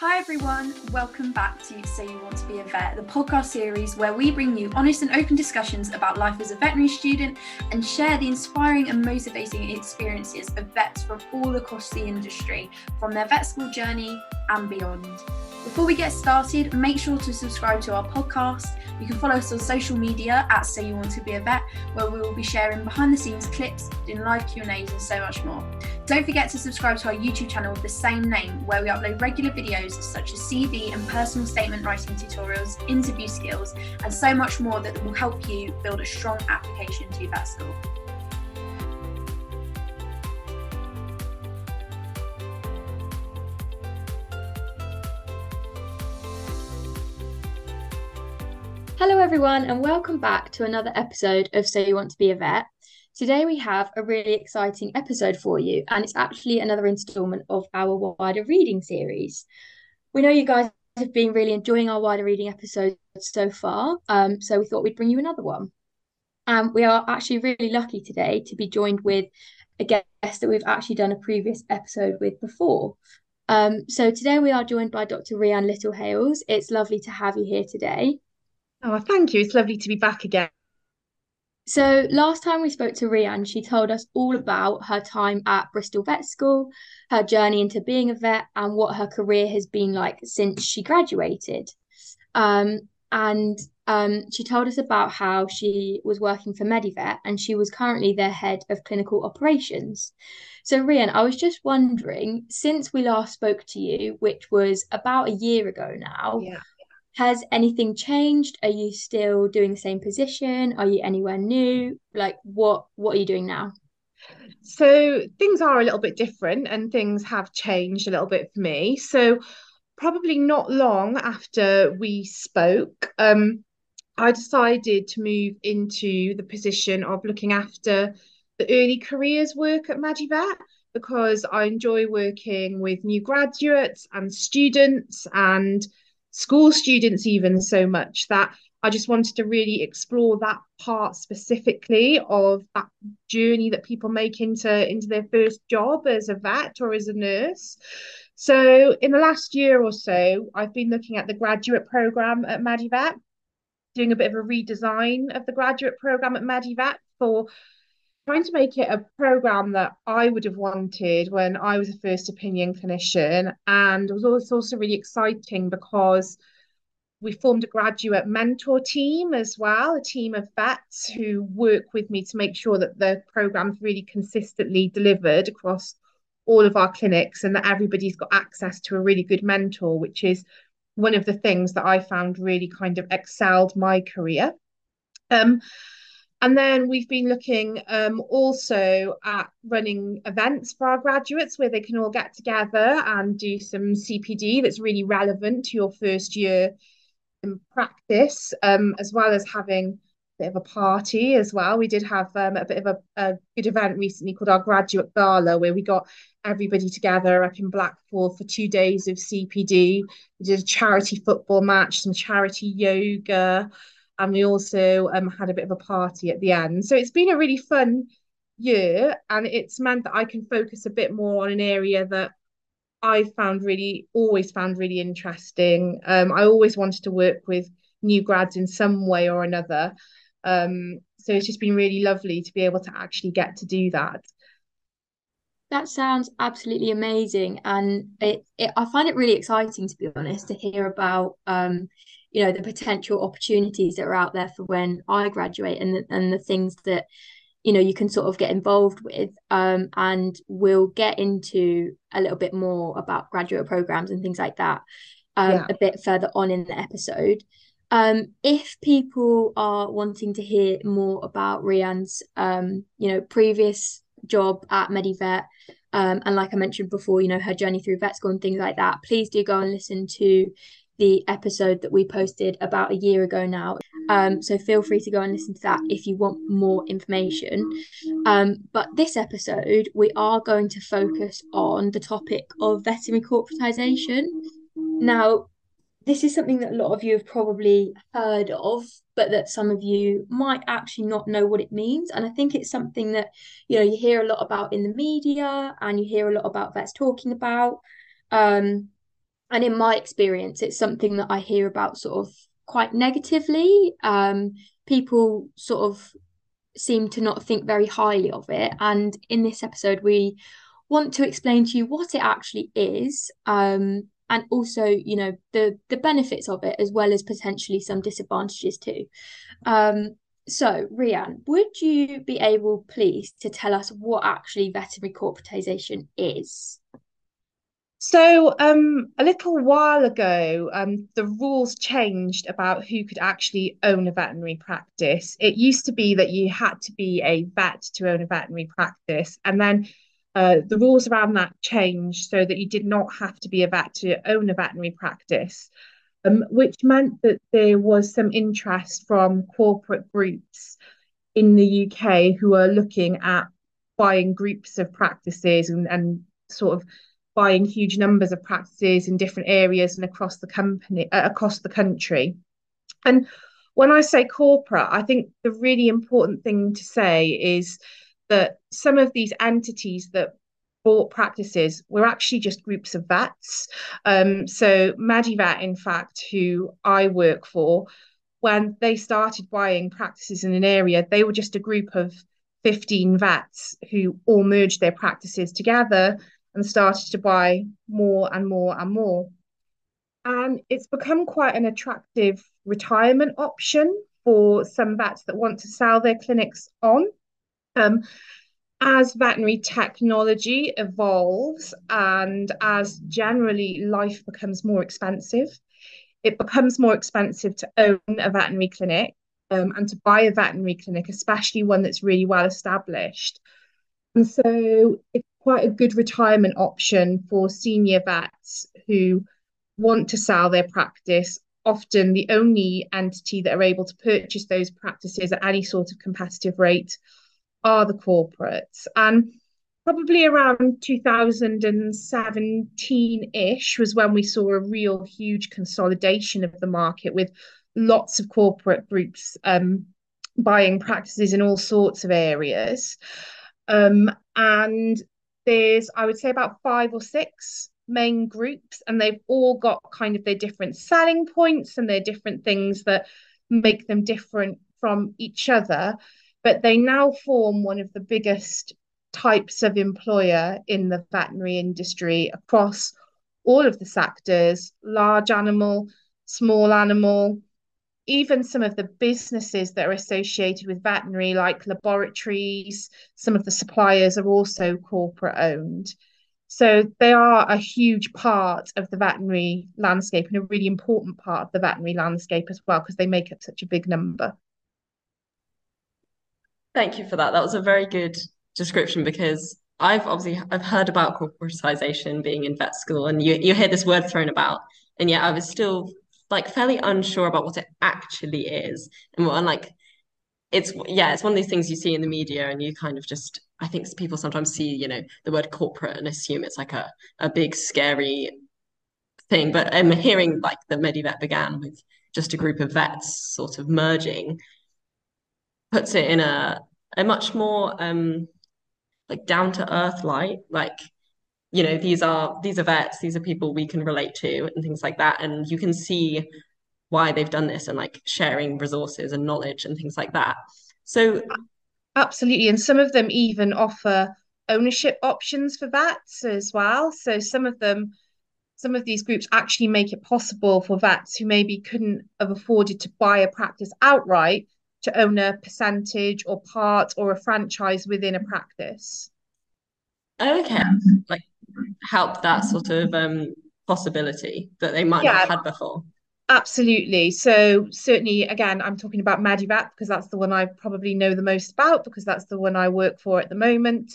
Hi everyone, welcome back to So You Want to Be a Vet, the podcast series where we bring you honest and open discussions about life as a veterinary student and share the inspiring and motivating experiences of vets from all across the industry, from their vet school journey and beyond. Before we get started, make sure to subscribe to our podcast. You can follow us on social media at So You Want to Be a Vet, where we will be sharing behind the scenes clips, doing live Q&As and so much more. Don't forget to subscribe to our YouTube channel with the same name, where we upload regular videos such as CV and personal statement writing tutorials, interview skills, and so much more that will help you build a strong application to vet school. Hello, everyone, and welcome back to another episode of So You Want to Be a Vet. Today, we have a really exciting episode for you, and it's actually another installment of our wider reading series. We know you guys have been really enjoying our wider reading episodes so far, um, so we thought we'd bring you another one. Um, we are actually really lucky today to be joined with a guest that we've actually done a previous episode with before. Um, so today we are joined by Dr. Rhian Littlehales. It's lovely to have you here today. Oh, thank you. It's lovely to be back again. So last time we spoke to Rhian, she told us all about her time at Bristol Vet School, her journey into being a vet, and what her career has been like since she graduated. Um, and um, she told us about how she was working for Medivet and she was currently their head of clinical operations. So, Rhian, I was just wondering, since we last spoke to you, which was about a year ago now, yeah has anything changed? Are you still doing the same position? Are you anywhere new? Like what what are you doing now? So things are a little bit different and things have changed a little bit for me. So probably not long after we spoke um i decided to move into the position of looking after the early careers work at Medivet because I enjoy working with new graduates and students and school students even so much that I just wanted to really explore that part specifically of that journey that people make into into their first job as a vet or as a nurse. So in the last year or so, I've been looking at the graduate program at Medivet, doing a bit of a redesign of the graduate program at Medivet for trying to make it a program that I would have wanted when I was a first opinion clinician. And it was also, also really exciting because we formed a graduate mentor team as well, a team of vets who work with me to make sure that the program's really consistently delivered across all of our clinics and that everybody's got access to a really good mentor, which is one of the things that I found really kind of excelled my career. Um, and then we've been looking um, also at running events for our graduates where they can all get together and do some CPD that's really relevant to your first year in practice, um, as well as having a bit of a party as well. We did have um, a bit of a, a good event recently called our graduate gala where we got everybody together up in Blackpool for two days of CPD. We did a charity football match, some charity yoga and we also um, had a bit of a party at the end. So it's been a really fun year, and it's meant that I can focus a bit more on an area that I found really always found really interesting. Um, I always wanted to work with new grads in some way or another. Um, so it's just been really lovely to be able to actually get to do that. That sounds absolutely amazing, and it, it I find it really exciting to be honest to hear about um, you know the potential opportunities that are out there for when I graduate and the, and the things that you know you can sort of get involved with um, and we'll get into a little bit more about graduate programs and things like that um, yeah. a bit further on in the episode um, if people are wanting to hear more about Rhian's um, you know previous job at Medivet um, and like I mentioned before you know her journey through vet school and things like that please do go and listen to the episode that we posted about a year ago now. Um, so feel free to go and listen to that if you want more information. Um, but this episode, we are going to focus on the topic of veterinary corporatisation. Now, this is something that a lot of you have probably heard of, but that some of you might actually not know what it means. And I think it's something that you know you hear a lot about in the media, and you hear a lot about vets talking about. Um, and in my experience, it's something that I hear about sort of quite negatively. Um, people sort of seem to not think very highly of it. And in this episode, we want to explain to you what it actually is, um, and also, you know, the the benefits of it as well as potentially some disadvantages too. Um, so, Rhian, would you be able, please, to tell us what actually veterinary corporatization is? So, um, a little while ago, um, the rules changed about who could actually own a veterinary practice. It used to be that you had to be a vet to own a veterinary practice, and then uh, the rules around that changed so that you did not have to be a vet to own a veterinary practice, um, which meant that there was some interest from corporate groups in the UK who are looking at buying groups of practices and, and sort of buying huge numbers of practices in different areas and across the company uh, across the country. And when I say corporate, I think the really important thing to say is that some of these entities that bought practices were actually just groups of vets. Um, so Medivet, in fact, who I work for, when they started buying practices in an area, they were just a group of 15 vets who all merged their practices together and started to buy more and more and more. And it's become quite an attractive retirement option for some vets that want to sell their clinics on. Um, as veterinary technology evolves and as generally life becomes more expensive, it becomes more expensive to own a veterinary clinic um, and to buy a veterinary clinic, especially one that's really well established. And so it's quite a good retirement option for senior vets who want to sell their practice. Often the only entity that are able to purchase those practices at any sort of competitive rate are the corporates. And probably around 2017 ish was when we saw a real huge consolidation of the market with lots of corporate groups um, buying practices in all sorts of areas. Um, and there's, I would say, about five or six main groups, and they've all got kind of their different selling points and their different things that make them different from each other. But they now form one of the biggest types of employer in the veterinary industry across all of the sectors large animal, small animal, even some of the businesses that are associated with veterinary, like laboratories, some of the suppliers are also corporate owned. So they are a huge part of the veterinary landscape and a really important part of the veterinary landscape as well, because they make up such a big number. Thank you for that. That was a very good description because I've obviously I've heard about corporatization being in vet school and you you hear this word thrown about and yet I was still like fairly unsure about what it actually is and what and like it's yeah it's one of these things you see in the media and you kind of just I think people sometimes see you know the word corporate and assume it's like a a big scary thing. But I'm hearing like the Medivet began with just a group of vets sort of merging puts it in a a much more um like down to earth light like you know these are these are vets these are people we can relate to and things like that. And you can see why they've done this and like sharing resources and knowledge and things like that. So absolutely. And some of them even offer ownership options for vets as well. So some of them some of these groups actually make it possible for vets who maybe couldn't have afforded to buy a practice outright to own a percentage or part or a franchise within a practice. Okay. Like help that sort of um, possibility that they might yeah, not have had before. Absolutely. So certainly, again, I'm talking about Medivet because that's the one I probably know the most about because that's the one I work for at the moment.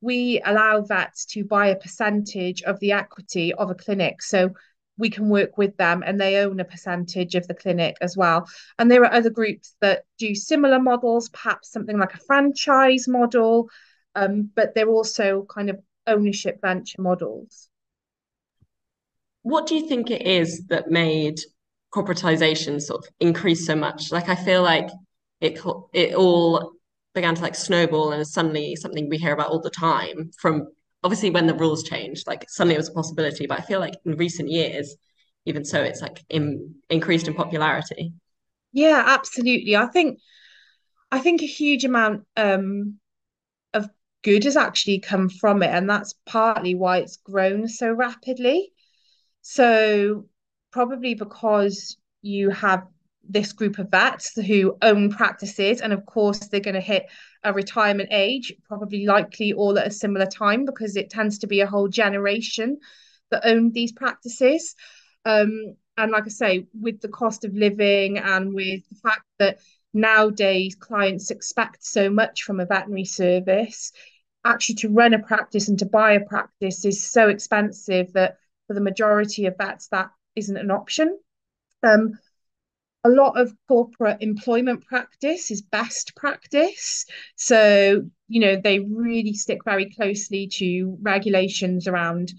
We allow vets to buy a percentage of the equity of a clinic. So we can work with them and they own a percentage of the clinic as well. And there are other groups that do similar models, perhaps something like a franchise model, um, but they're also kind of ownership venture models. What do you think it is that made corporatization sort of increase so much? Like I feel like it it all began to like snowball and suddenly something we hear about all the time from obviously when the rules changed, like suddenly it was a possibility. But I feel like in recent years, even so, it's like in, increased in popularity. Yeah, absolutely. I think I think a huge amount um, good has actually come from it, and that's partly why it's grown so rapidly. So probably because you have this group of vets who own practices, and of course they're going to hit a retirement age, probably likely all at a similar time because it tends to be a whole generation that own these practices. Um, and like I say, with the cost of living and with the fact that nowadays clients expect so much from a veterinary service, actually to run a practice and to buy a practice is so expensive that for the majority of vets, that isn't an option. Um, a lot of corporate employment practice is best practice. So, you know, they really stick very closely to regulations around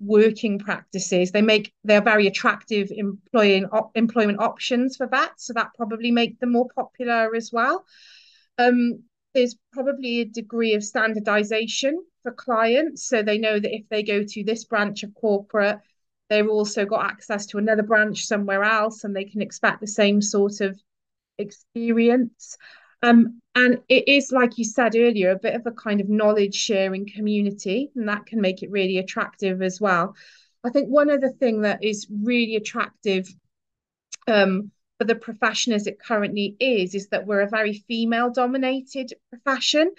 working practices. They make they're very attractive employing op, employment options for vets, so that probably make them more popular as well. Um, there's probably a degree of standardization for clients, so they know that if they go to this branch of corporate, they've also got access to another branch somewhere else, and they can expect the same sort of experience. Um, and it is, like you said earlier, a bit of a kind of knowledge sharing community, and that can make it really attractive as well. I think one other thing that is really attractive um, for the profession as it currently is, is that we're a very female dominated profession.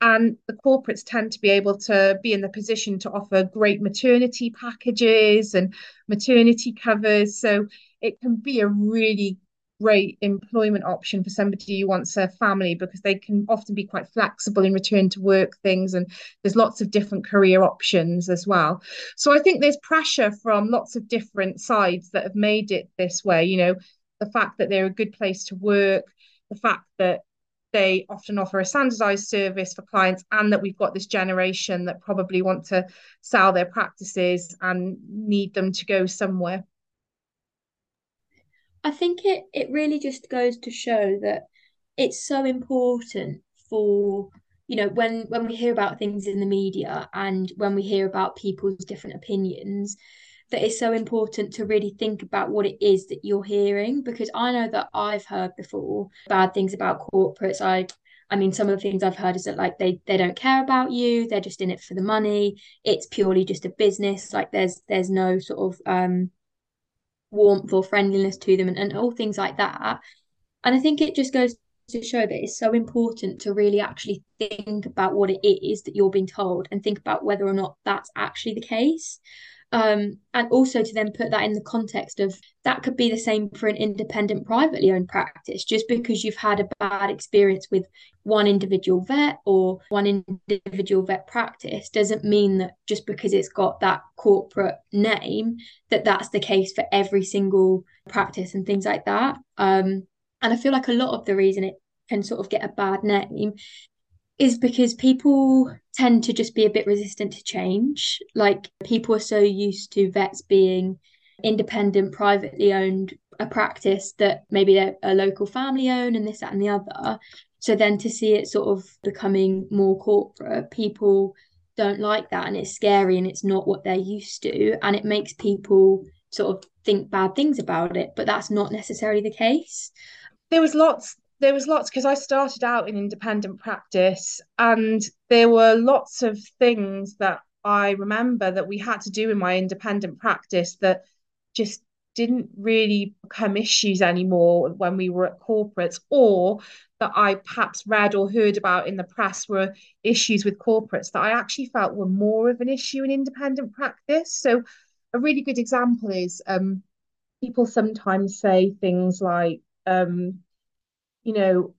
And the corporates tend to be able to be in the position to offer great maternity packages and maternity covers. So it can be a really great employment option for somebody who wants a family because they can often be quite flexible in return to work things and there's lots of different career options as well so i think there's pressure from lots of different sides that have made it this way you know the fact that they're a good place to work the fact that they often offer a standardized service for clients and that we've got this generation that probably want to sell their practices and need them to go somewhere. I think it it really just goes to show that it's so important for you know when when we hear about things in the media and when we hear about people's different opinions that it's so important to really think about what it is that you're hearing because I know that I've heard before bad things about corporates. I I mean some of the things I've heard is that like they they don't care about you they're just in it for the money. It's purely just a business like there's there's no sort of um warmth or friendliness to them and, and all things like that. And I think it just goes to show that it's so important to really actually think about what it is that you're being told and think about whether or not that's actually the case um, and also to then put that in the context of that could be the same for an independent privately owned practice. Just because you've had a bad experience with one individual vet or one individual vet practice doesn't mean that just because it's got that corporate name that that's the case for every single practice and things like that. Um, and i feel like a lot of the reason it can sort of get a bad name is because people tend to just be a bit resistant to change. Like people are so used to vets being independent, privately owned, a practice that maybe they're a local family owned and this, that, and the other. So then to see it sort of becoming more corporate, people don't like that and it's scary and it's not what they're used to. And it makes people sort of think bad things about it, but that's not necessarily the case. There was lots there was lots because I started out in independent practice and there were lots of things that I remember that we had to do in my independent practice that just didn't really become issues anymore when we were at corporates or that I perhaps read or heard about in the press were issues with corporates that I actually felt were more of an issue in independent practice. So a really good example is um, people sometimes say things like um, you know,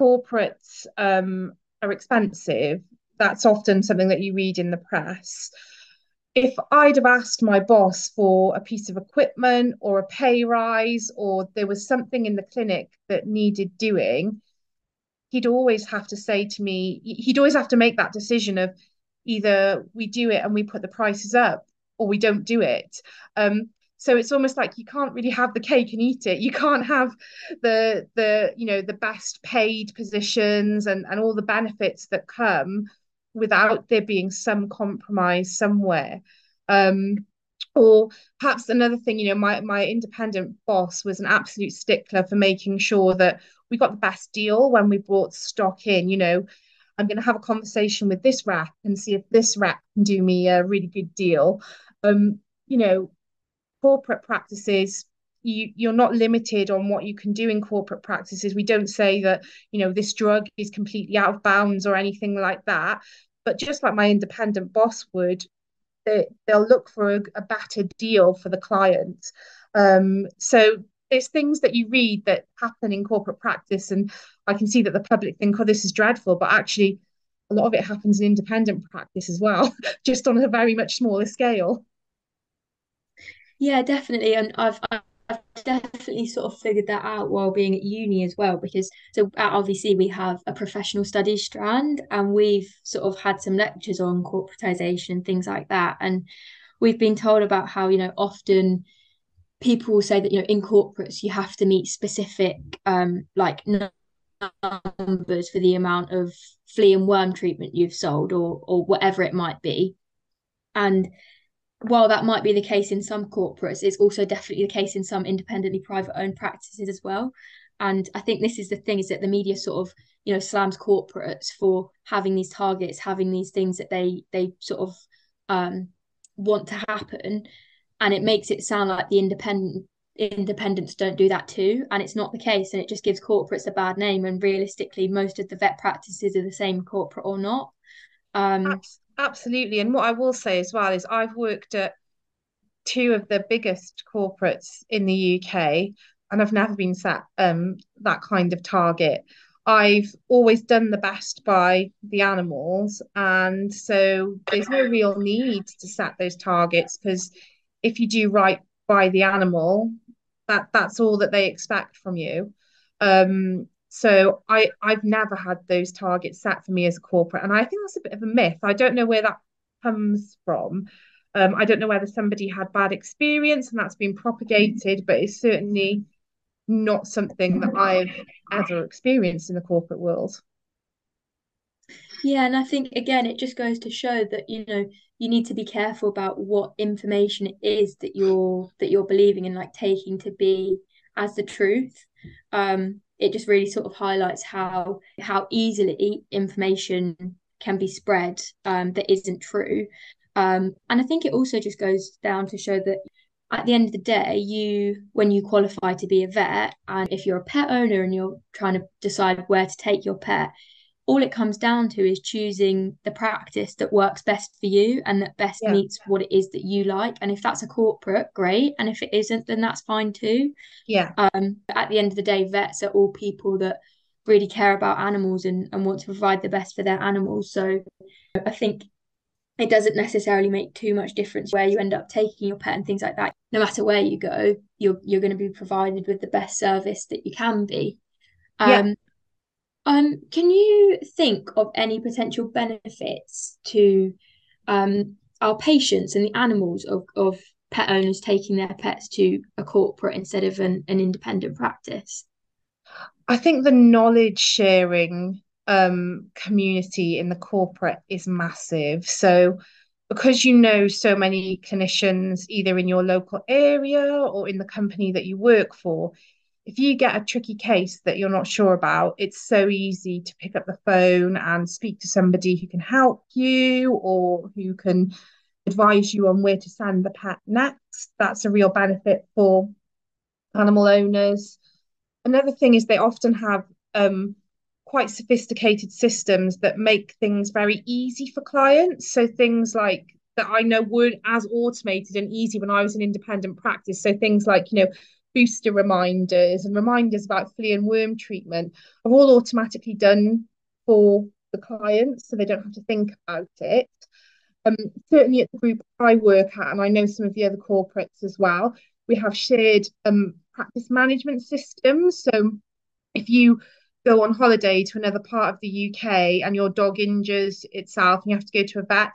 corporates um, are expensive. That's often something that you read in the press. If I'd have asked my boss for a piece of equipment or a pay rise, or there was something in the clinic that needed doing, he'd always have to say to me, he'd always have to make that decision of either we do it and we put the prices up or we don't do it. Um, so it's almost like you can't really have the cake and eat it you can't have the the you know the best paid positions and and all the benefits that come without there being some compromise somewhere. Um, or perhaps another thing, you know, my my independent boss was an absolute stickler for making sure that we got the best deal when we brought stock in. You know, I'm going to have a conversation with this rep and see if this rep can do me a really good deal. Um, you know, corporate practices you you're not limited on what you can do in corporate practices. We don't say that you know this drug is completely out of bounds or anything like that. But just like my independent boss would they, they'll look for a, a better deal for the client. Um, so there's things that you read that happen in corporate practice and i can see that the public think oh this is dreadful but actually a lot of it happens in independent practice as well just on a very much smaller scale yeah definitely and i've, I've definitely sort of figured that out while being at uni as well, because so at RVC we have a professional studies strand and we've sort of had some lectures on corporatization, things like that. And we've been told about how, you know, often people say that, you know, in corporates you have to meet specific um like numbers for the amount of flea and worm treatment you've sold or or whatever it might be. And while that might be the case in some corporates, it's also definitely the case in some independently private owned practices as well. And I think this is the thing is that the media sort of, you know, slams corporates for having these targets, having these things that they they sort of um, want to happen, and it makes it sound like the independent independents don't do that too, and it's not the case, and it just gives corporates a bad name. And realistically, most of the vet practices are the same corporate or not. Um, Absolutely. And what I will say as well is I've worked at two of the biggest corporates in the UK and I've never been set um, that kind of target. I've always done the best by the animals. And so there's no real need to set those targets because if you do right by the animal, that that's all that they expect from you. Um, so I I've never had those targets set for me as a corporate, and I think that's a bit of a myth. I don't know where that comes from. Um, I don't know whether somebody had bad experience and that's been propagated, but it's certainly not something that I've ever experienced in the corporate world. Yeah, and I think again, it just goes to show that you know you need to be careful about what information it is that you're that you're believing and like taking to be as the truth. Um, it just really sort of highlights how how easily information can be spread um, that isn't true. Um, and I think it also just goes down to show that at the end of the day, you when you qualify to be a vet, and if you're a pet owner and you're trying to decide where to take your pet, all it comes down to is choosing the practice that works best for you and that best yeah. meets what it is that you like. And if that's a corporate, great. And if it isn't, then that's fine too. Yeah. Um, at the end of the day, vets are all people that really care about animals and, and want to provide the best for their animals. So I think it doesn't necessarily make too much difference where you end up taking your pet and things like that. No matter where you go, you're you're going to be provided with the best service that you can be. Um, yeah. Um, can you think of any potential benefits to um, our patients and the animals of, of pet owners taking their pets to a corporate instead of an, an independent practice? I think the knowledge sharing um, community in the corporate is massive. So, because you know so many clinicians either in your local area or in the company that you work for, if you get a tricky case that you're not sure about, it's so easy to pick up the phone and speak to somebody who can help you or who can advise you on where to send the pet next. That's a real benefit for animal owners. Another thing is they often have um, quite sophisticated systems that make things very easy for clients. So things like that I know weren't as automated and easy when I was in independent practice. So things like, you know, booster reminders and reminders about flea and worm treatment are all automatically done for the clients so they don't have to think about it. Um, certainly at the group I work at, and I know some of the other corporates as well, we have shared um, practice management systems. So if you go on holiday to another part of the UK and your dog injures itself and you have to go to a vet,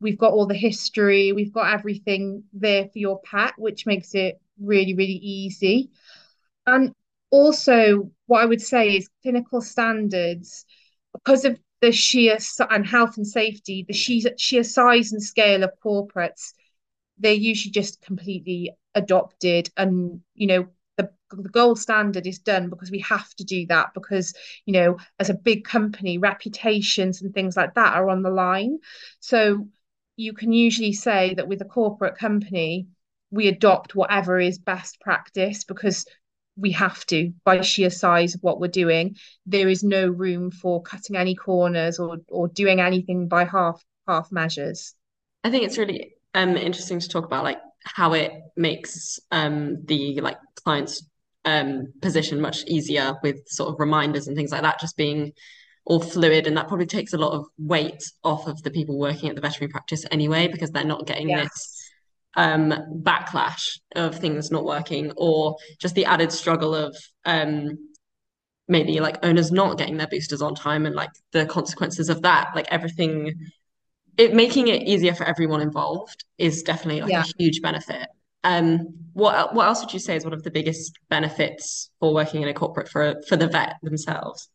we've got all the history, we've got everything there for your pet, which makes it really, really easy. And also, what I would say is clinical standards, because of the sheer and health and safety, the sheer, sheer size and scale of corporates, they're usually just completely adopted and you know the, the gold standard is done because we have to do that because you know as a big company reputations and things like that are on the line so you can usually say that with a corporate company we adopt whatever is best practice because we have to by sheer size of what we're doing. There is no room for cutting any corners or or doing anything by half half measures. I think it's really um interesting to talk about like how it makes um the like clients um position much easier with sort of reminders and things like that just being all fluid. And that probably takes a lot of weight off of the people working at the veterinary practice anyway because they're not getting yes. this um, backlash of things not working or just the added struggle of um, maybe like owners not getting their boosters on time and like the consequences of that. Like everything it making it easier for everyone involved is definitely like yeah. a huge benefit. Um what what else would you say is one of the biggest benefits for working in a corporate for for the vet themselves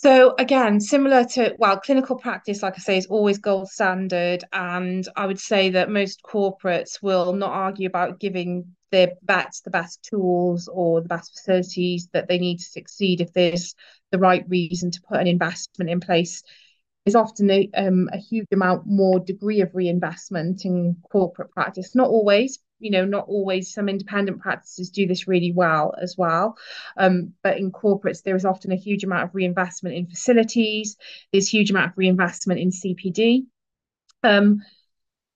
so again, similar to well, clinical practice, like I say, is always gold standard, and I would say that most corporates will not argue about giving their vets the best tools or the best facilities that they need to succeed if there's the right reason to put an investment in place. There's often a, um, a huge amount more degree of reinvestment in corporate practice. Not always, you know, not always. Some independent practices do this really well as well. Um, but in corporates, there is often a huge amount of reinvestment in facilities. There's huge amount of reinvestment in CPD. Um,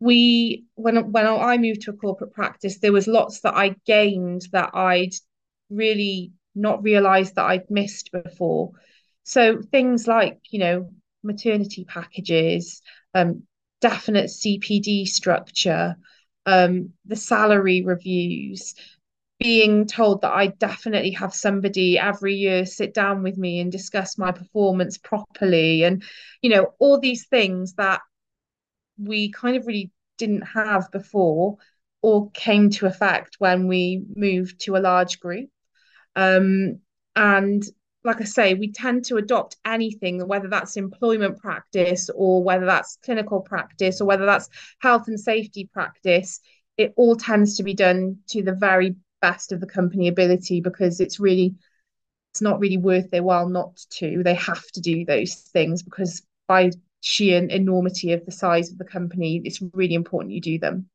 we when when I moved to a corporate practice, there was lots that I gained that I'd really not realised that I'd missed before. So things like you know maternity packages, um, definite CPD structure, um, the salary reviews, being told that I definitely have somebody every year sit down with me and discuss my performance properly, and you know all these things that we kind of really didn't have before or came to effect when we moved to a large group. Um, and like I say, we tend to adopt anything, whether that's employment practice or whether that's clinical practice or whether that's health and safety practice. It all tends to be done to the very best of the company ability because it's really, it's not really worth their while not to. They have to do those things because by sheer enormity of the size of the company, it's really important you do them.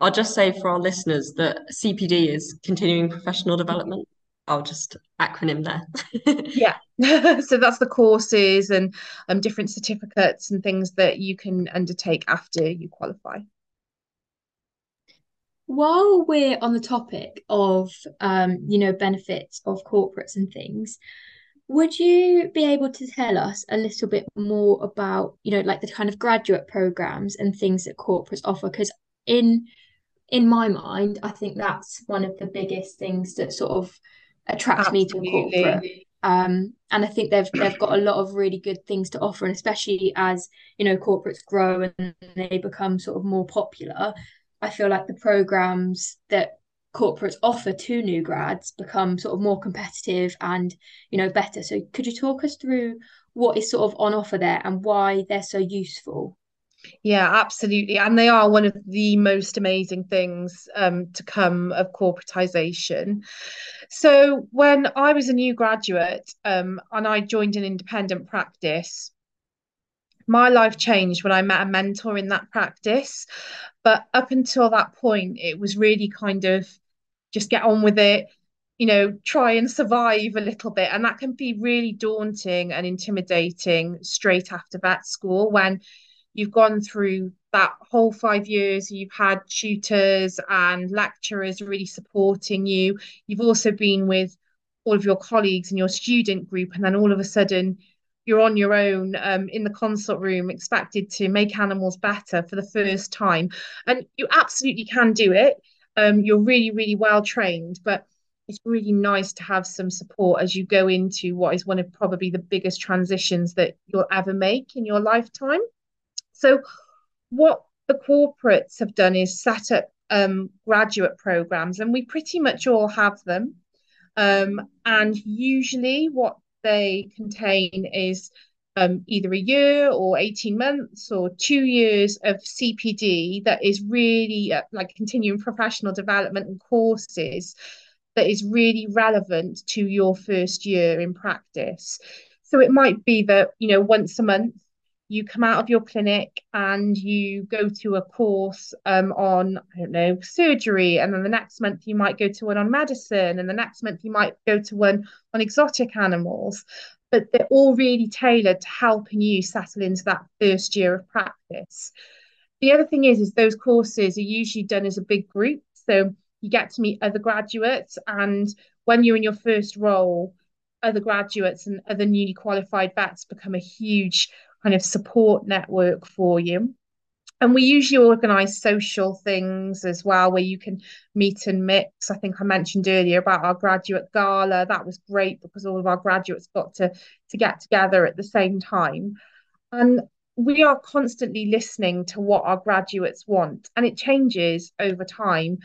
I'll just say for our listeners that CPD is continuing professional development. I'll just acronym there. yeah. so that's the courses and um, different certificates and things that you can undertake after you qualify. While we're on the topic of um, you know, benefits of corporates and things, would you be able to tell us a little bit more about, you know, like the kind of graduate programs and things that corporates offer? Because in in my mind, I think that's one of the biggest things that sort of attracts Absolutely. me to corporate. Um, and I think they've they've got a lot of really good things to offer, and especially as you know corporates grow and they become sort of more popular, I feel like the programs that corporates offer to new grads become sort of more competitive and you know better. So could you talk us through what is sort of on offer there and why they're so useful? Yeah, absolutely. And they are one of the most amazing things um, to come of corporatization. So, when I was a new graduate um, and I joined an independent practice, my life changed when I met a mentor in that practice. But up until that point, it was really kind of just get on with it, you know, try and survive a little bit. And that can be really daunting and intimidating straight after vet school when you've gone through that whole five years, you've had tutors and lecturers really supporting you. You've also been with all of your colleagues in your student group, and then all of a sudden, you're on your own um, in the consult room, expected to make animals better for the first time. And you absolutely can do it. Um, you're really, really well trained, but it's really nice to have some support as you go into what is one of probably the biggest transitions that you'll ever make in your lifetime. So, what the corporates have done is set up um, graduate programs, and we pretty much all have them. Um, and usually, what they contain is um, either a year or 18 months or two years of CPD that is really uh, like continuing professional development and courses that is really relevant to your first year in practice. So it might be that, you know, once a month you come out of your clinic and you go to a course um, on, I don't know, surgery. And then the next month you might go to one on medicine. And the next month you might go to one on exotic animals. But they're all really tailored to helping you settle into that first year of practice. The other thing is, is those courses are usually done as a big group. So you get to meet other graduates. And when you're in your first role, other graduates and other newly qualified vets become a huge kind of support network for you. And we usually organise social things as well, where you can meet and mix. I think I mentioned earlier about our graduate gala. That was great because all of our graduates got to, to get together at the same time. And we are constantly listening to what our graduates want, and it changes over time.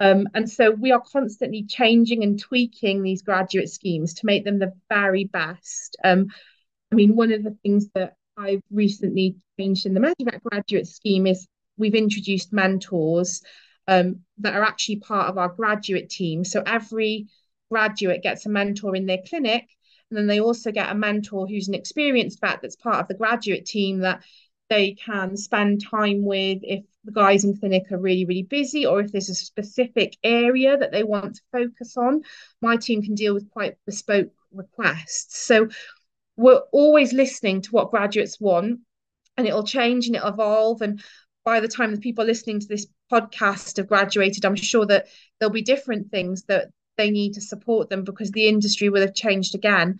Um, and so we are constantly changing and tweaking these graduate schemes to make them the very best. Um, I mean, one of the things that I've recently changed in the Medivet graduate scheme is we've introduced mentors um, that are actually part of our graduate team. So every graduate gets a mentor in their clinic, and then they also get a mentor who's an experienced vet that's part of the graduate team that they can spend time with if the guys in clinic are really, really busy, or if there's a specific area that they want to focus on. My team can deal with quite bespoke requests. So we're always listening to what graduates want and it'll change and it'll evolve. And by the time the people listening to this podcast have graduated i'm sure that there'll be different things that they need to support them because the industry will have changed again.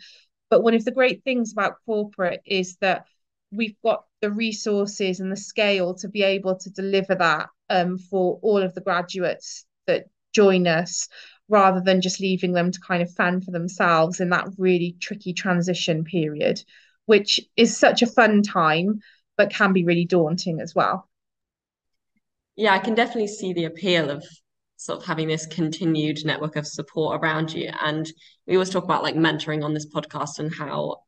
But one of the great things about corporate is that we've got the resources and the scale to be able to deliver that um, for all of the graduates that join us rather than just leaving them to kind of fend for themselves in that really tricky transition period, which is such a fun time, but can be really daunting as well. Yeah, I can definitely see the appeal of sort of having this continued network of support around you. And we always talk about like mentoring on this podcast and how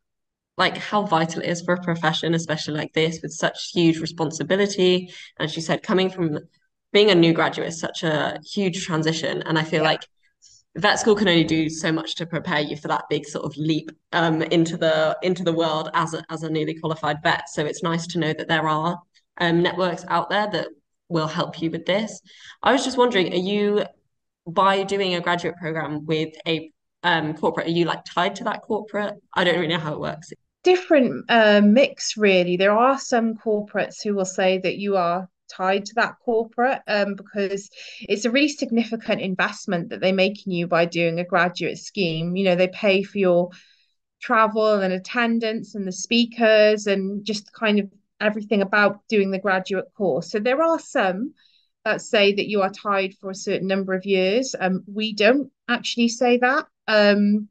like how vital it is for a profession, especially like this, with such huge responsibility. And she said, coming from being a new graduate is such a huge transition. And I feel yeah. like vet school can only do so much to prepare you for that big sort of leap um, into the into the world as a, as a newly qualified vet. So it's nice to know that there are um, networks out there that will help you with this. I was just wondering, are you by doing a graduate program with a um, corporate, are you like tied to that corporate? I don't really know how it works. Different uh, mix, really. There are some corporates who will say that you are tied to that corporate um, because it's a really significant investment that they make in you by doing a graduate scheme. You know, they pay for your travel and attendance and the speakers and just kind of everything about doing the graduate course. So there are some that say that you are tied for a certain number of years. Um, we don't actually say that, um,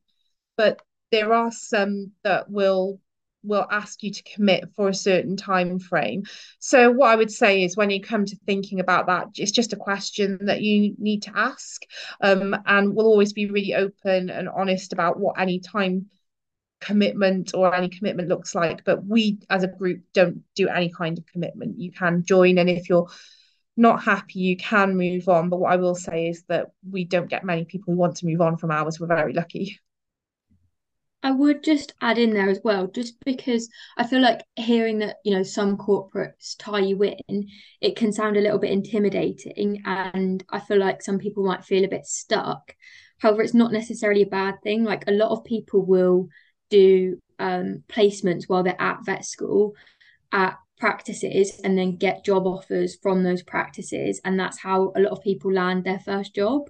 but there are some that will will ask you to commit for a certain time frame. So what I would say is when you come to thinking about that, it's just a question that you need to ask. Um, and we'll always be really open and honest about what any time commitment or any commitment looks like. But we as a group don't do any kind of commitment. You can join and if you're not happy, you can move on. But what I will say is that we don't get many people who want to move on from ours. We're very lucky. I would just add in there as well, just because I feel like hearing that, you know, some corporates tie you in, it can sound a little bit intimidating. And I feel like some people might feel a bit stuck. However, it's not necessarily a bad thing. Like a lot of people will do um, placements while they're at vet school at practices and then get job offers from those practices. And that's how a lot of people land their first job.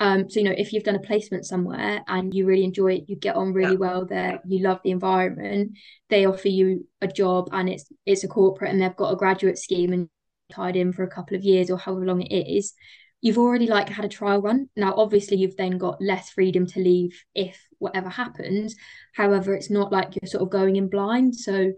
Um, so you know, if you've done a placement somewhere and you really enjoy it, you get on really yeah. well there, you love the environment, they offer you a job and it's it's a corporate and they've got a graduate scheme and tied in for a couple of years or however long it is, you've already like had a trial run. Now obviously you've then got less freedom to leave if whatever happens. However, it's not like you're sort of going in blind. So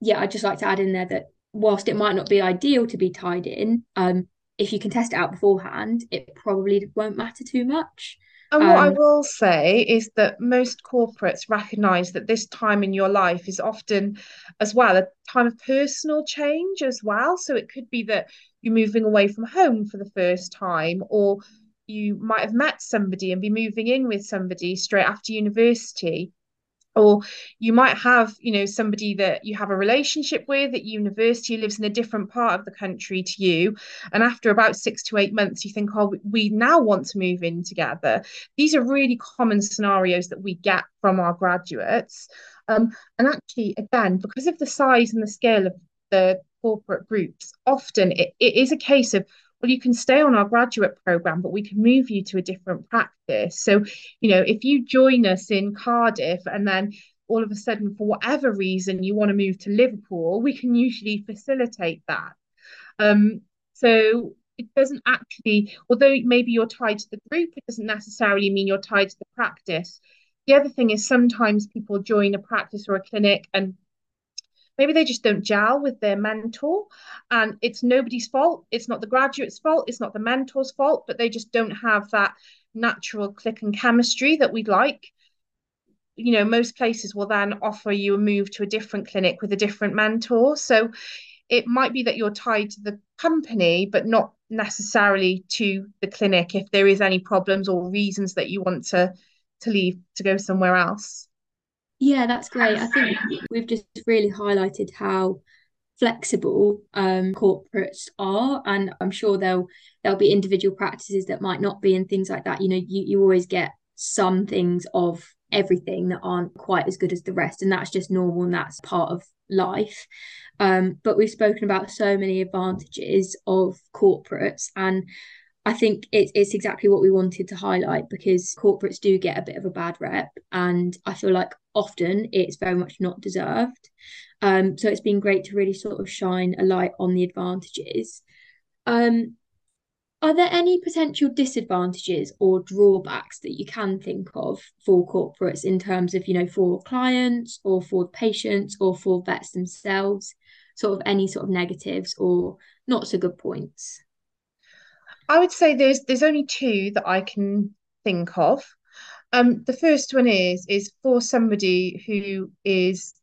yeah, I'd just like to add in there that whilst it might not be ideal to be tied in, um, if you can test it out beforehand, it probably won't matter too much. And what I um, will say is that most corporates recognize that this time in your life is often, as well, a time of personal change as well. So it could be that you're moving away from home for the first time, or you might have met somebody and be moving in with somebody straight after university or you might have you know somebody that you have a relationship with at university lives in a different part of the country to you and after about six to eight months you think oh we now want to move in together. These are really common scenarios that we get from our graduates. Um, and actually again because of the size and the scale of the corporate groups often it, it is a case of well, you can stay on our graduate program, but we can move you to a different practice. So, you know, if you join us in Cardiff and then all of a sudden, for whatever reason, you want to move to Liverpool, we can usually facilitate that. Um, so it doesn't actually, although maybe you're tied to the group, it doesn't necessarily mean you're tied to the practice. The other thing is sometimes people join a practice or a clinic and maybe they just don't gel with their mentor and it's nobody's fault. It's not the graduate's fault. It's not the mentor's fault but they just don't have that natural click and chemistry that we'd like. You know most places will then offer you a move to a different clinic with a different mentor. So it might be that you're tied to the company but not necessarily to the clinic if there is any problems or reasons that you want to to leave to go somewhere else yeah, that's great. I think we've just really highlighted how flexible um, corporates are, and I'm sure there'll there'll be individual practices that might not be and things like that. You know, you you always get some things of everything that aren't quite as good as the rest, and that's just normal and that's part of life. Um, but we've spoken about so many advantages of corporates, and I think it's it's exactly what we wanted to highlight because corporates do get a bit of a bad rep, and I feel like often it's very much not deserved. Um, so it's been great to really sort of shine a light on the advantages. Um, are there any potential disadvantages or drawbacks that you can think of for corporates in terms of, you know, for clients or for patients or for vets themselves? Sort of any sort of negatives or not so good points? I would say there's there's only two that I can think of. Um, the first one is is for somebody who is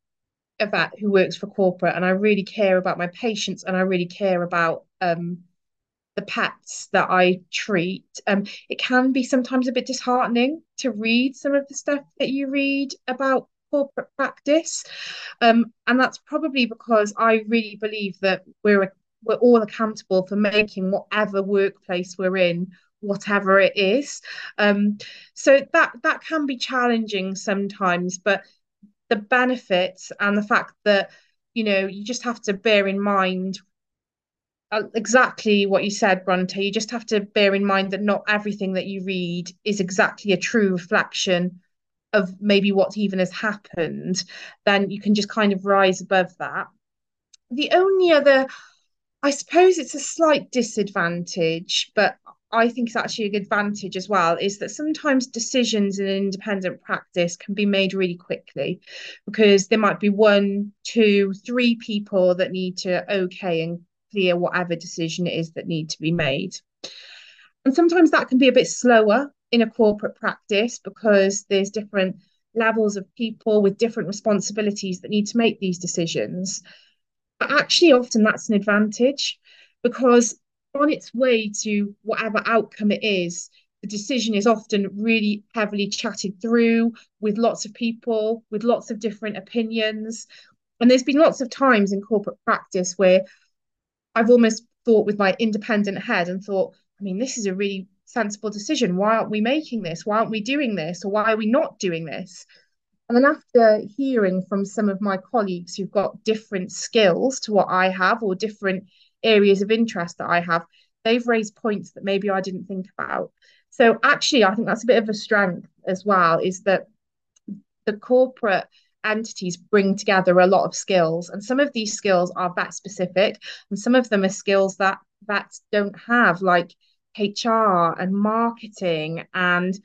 a vet who works for corporate, and I really care about my patients, and I really care about um, the pets that I treat. Um, it can be sometimes a bit disheartening to read some of the stuff that you read about corporate practice, um, and that's probably because I really believe that we're a we're all accountable for making whatever workplace we're in whatever it is. Um, so that that can be challenging sometimes but the benefits and the fact that you know you just have to bear in mind uh, exactly what you said Bronte you just have to bear in mind that not everything that you read is exactly a true reflection of maybe what even has happened then you can just kind of rise above that. The only other I suppose it's a slight disadvantage, but I think is actually a good advantage as well, is that sometimes decisions in an independent practice can be made really quickly because there might be one, two, three people that need to okay and clear whatever decision it is that need to be made. And sometimes that can be a bit slower in a corporate practice because there's different levels of people with different responsibilities that need to make these decisions. But actually, often that's an advantage because on its way to whatever outcome it is, the decision is often really heavily chatted through with lots of people, with lots of different opinions. And there's been lots of times in corporate practice where I've almost thought with my independent head and thought, I mean, this is a really sensible decision. Why aren't we making this? Why aren't we doing this? Or why are we not doing this? And then after hearing from some of my colleagues who've got different skills to what I have or different areas of interest that I have, they've raised points that maybe I didn't think about. So actually, I think that's a bit of a strength as well, is that the corporate entities bring together a lot of skills. And some of these skills are vet specific, and some of them are skills that vets don't have, like HR and marketing and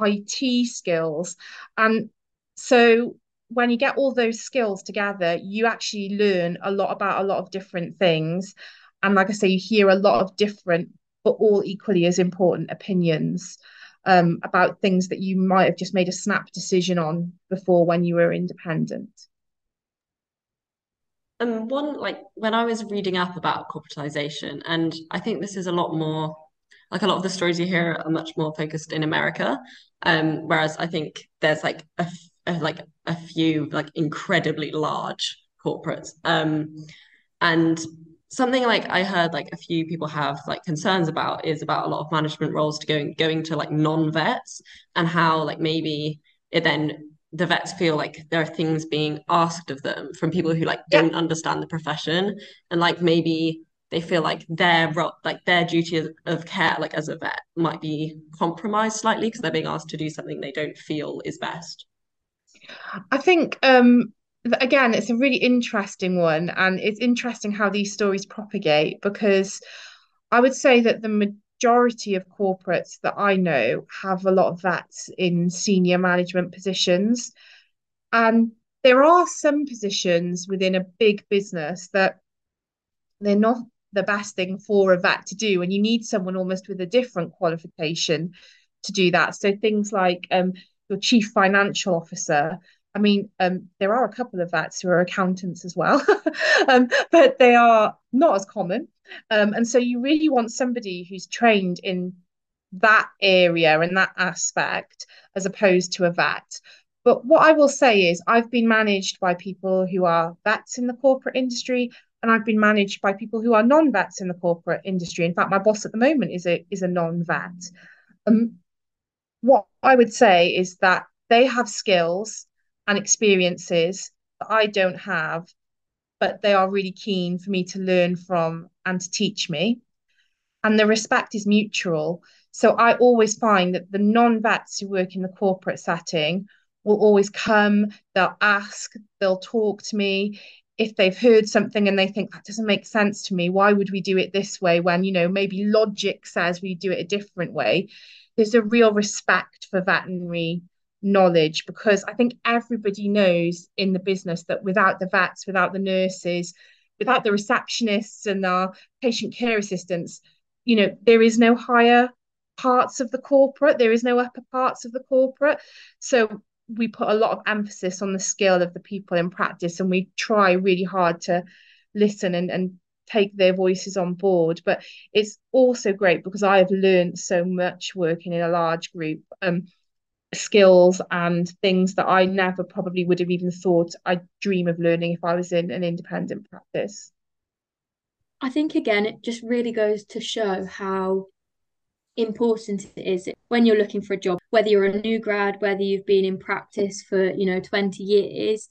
IT skills. And so when you get all those skills together, you actually learn a lot about a lot of different things. And like I say, you hear a lot of different, but all equally as important opinions. um, about things that you might have just made a snap decision on before when you were independent? Um, one like when I was reading up about corporatization, and I think this is a lot more like a lot of the stories you hear are much more focused in America. Um, whereas I think there's like a, a like a few like incredibly large corporates. Um, and something like I heard like a few people have like concerns about is about a lot of management roles to going going to like non-vets and how like maybe it then the vets feel like there are things being asked of them from people who like don't understand the profession and like maybe they feel like their like their duty of care like as a vet might be compromised slightly because they're being asked to do something they don't feel is best. I think um again it's a really interesting one and it's interesting how these stories propagate because i would say that the majority of corporates that I know have a lot of vets in senior management positions. And there are some positions within a big business that they're not the best thing for a vet to do. And you need someone almost with a different qualification to do that. So things like um, your chief financial officer. I mean, um, there are a couple of vets who are accountants as well, um, but they are not as common. Um, and so you really want somebody who's trained in that area and that aspect as opposed to a vet. But what I will say is, I've been managed by people who are vets in the corporate industry, and I've been managed by people who are non-vets in the corporate industry. In fact, my boss at the moment is a is a non-vet. Um, what I would say is that they have skills and experiences that I don't have, but they are really keen for me to learn from and to teach me. And the respect is mutual. So I always find that the non vets who work in the corporate setting will always come, they'll ask, they'll talk to me. If they've heard something and they think that doesn't make sense to me, why would we do it this way when, you know, maybe logic says we do it a different way? There's a real respect for veterinary knowledge because I think everybody knows in the business that without the vets, without the nurses, without the receptionists and our patient care assistants, you know, there is no higher parts of the corporate, there is no upper parts of the corporate. So we put a lot of emphasis on the skill of the people in practice and we try really hard to listen and, and take their voices on board. But it's also great because I have learned so much working in a large group. Um, skills and things that I never probably would have even thought I'd dream of learning if I was in an independent practice. I think again, it just really goes to show how important it is when you're looking for a job, whether you're a new grad, whether you've been in practice for, you know, 20 years,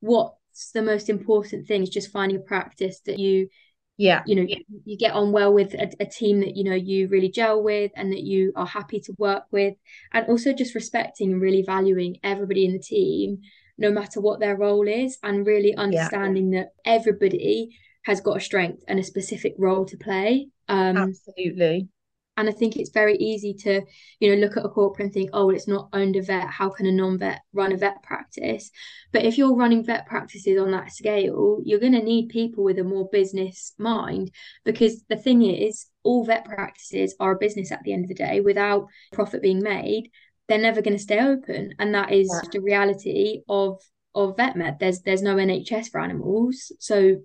what's the most important thing is just finding a practice that you yeah. you know you, you get on well with a, a, team that you know you really gel with and that you are happy to work with and also just respecting and really valuing everybody in the team no matter what their role is and really understanding yeah. that everybody has got a strength and a specific role to play. Um absolutely and I think it's very easy to, you know, look at a corporate and think, oh, well, it's not owned a vet. How can a non-vet run a vet practice? But if you're running vet practices on that scale, you're going to need people with a more business mind because the thing is, all vet practices are a business at the end of the day. Without profit being made, they're never going to stay open, and that is yeah. the reality of of vet med. There's there's no NHS for animals, so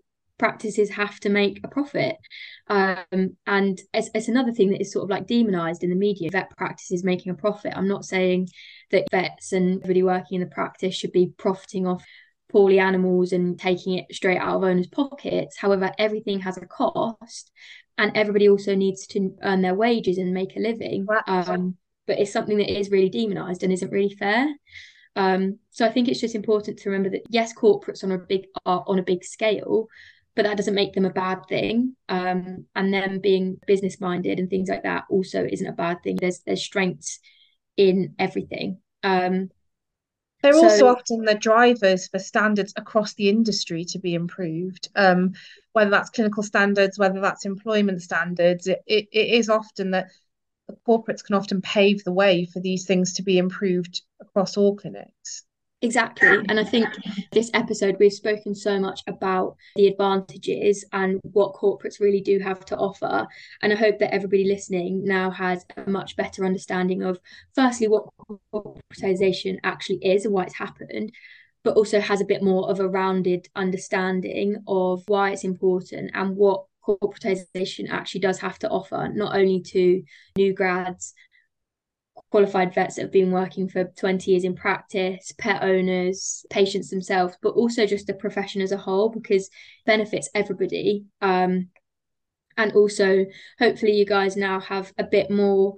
practices have to make a profit. Um, and it's, it's another thing that is sort of like demonized in the media. Vet practices making a profit. I'm not saying that vets and everybody working in the practice should be profiting off poorly animals and taking it straight out of owners' pockets. However, everything has a cost, and everybody also needs to earn their wages and make a living. Um, but it's something that is really demonized and isn't really fair. Um, so I think it's just important to remember that yes, corporates on a big are on a big scale, but that doesn't make them a bad thing. Um, and them being business minded and things like that also isn't a bad thing. There's there's strengths in everything. Um, they're so, also often the drivers for standards across the industry to be improved. Um, whether that's clinical standards, whether that's employment standards, it, it, it is often that the corporates can often pave the way for these things to be improved across all clinics. Exactly. And I think this episode, we've spoken so much about the advantages and what corporates really do have to offer. And I hope that everybody listening now has a much better understanding of, firstly, what corporatization actually is and why it's happened, but also has a bit more of a rounded understanding of why it's important and what corporatization actually does have to offer, not only to new grads, qualified vets that have been working for 20 years in practice, pet owners, patients themselves, but also just the profession as a whole because benefits everybody. Um, and also, hopefully, you guys now have a bit more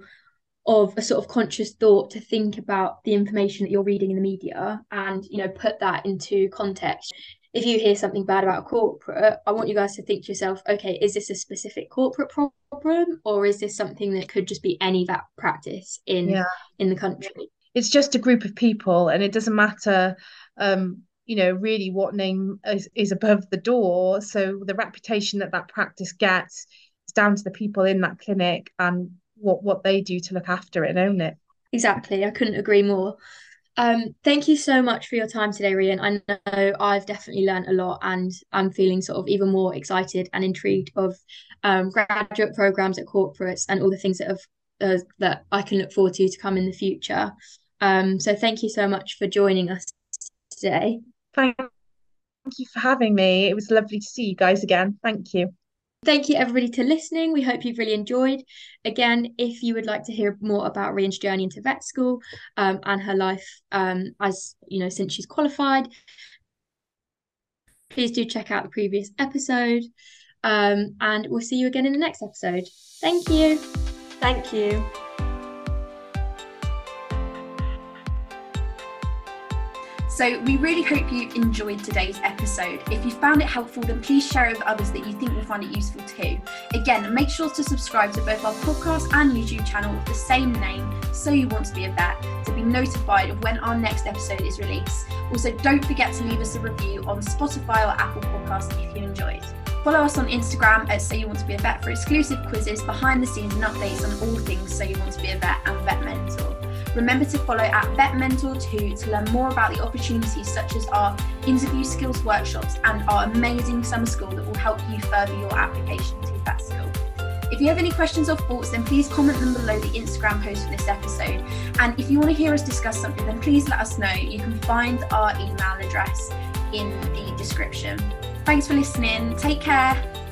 of a sort of conscious thought to think about the information that you're reading in the media and you know put that into context if you hear something bad about a corporate, I want you guys to think to yourself, okay, is this a specific corporate problem or is this something that could just be any vet practice in yeah. in the country? It's just a group of people and it doesn't matter um, you know, really what name is, is above the door. So the reputation that that practice gets is down to the people in that clinic and what what they do to look after it and own it. Exactly. I couldn't agree more. Um, thank you so much for your time today, Rhian. I know I've definitely learned a lot and I'm feeling sort of even more excited and intrigued of um, graduate programs at corporates and all the things that have uh, that I can look forward to to come in the future. Um, so thank you so much for joining us today. Thank you for having me. It was lovely to see you guys again. Thank you. Thank you, everybody, to listening. We hope you've really enjoyed. Again, if you would like to hear more about Rhian's journey into vet school um, and her life um, as you know since she's qualified, please do check out the previous episode. Um, and we'll see you again in the next episode. Thank you. Thank you. So, we really hope you enjoyed today's episode. If you found it helpful, then please share it with others that you think will find it useful too. Again, make sure to subscribe to both our podcast and YouTube channel with the same name, So You Want to Be a Vet, to be notified of when our next episode is released. Also, don't forget to leave us a review on Spotify or Apple Podcasts if you enjoyed. Follow us on Instagram at So You Want to Be a Vet for exclusive quizzes, behind the scenes, and updates on all things So You Want to Be a Vet and Vet Mentor. Remember to follow at Vet Mentor 2 to learn more about the opportunities such as our interview skills workshops and our amazing summer school that will help you further your application to vet school. If you have any questions or thoughts, then please comment them below the Instagram post for this episode. And if you want to hear us discuss something, then please let us know. You can find our email address in the description. Thanks for listening. Take care.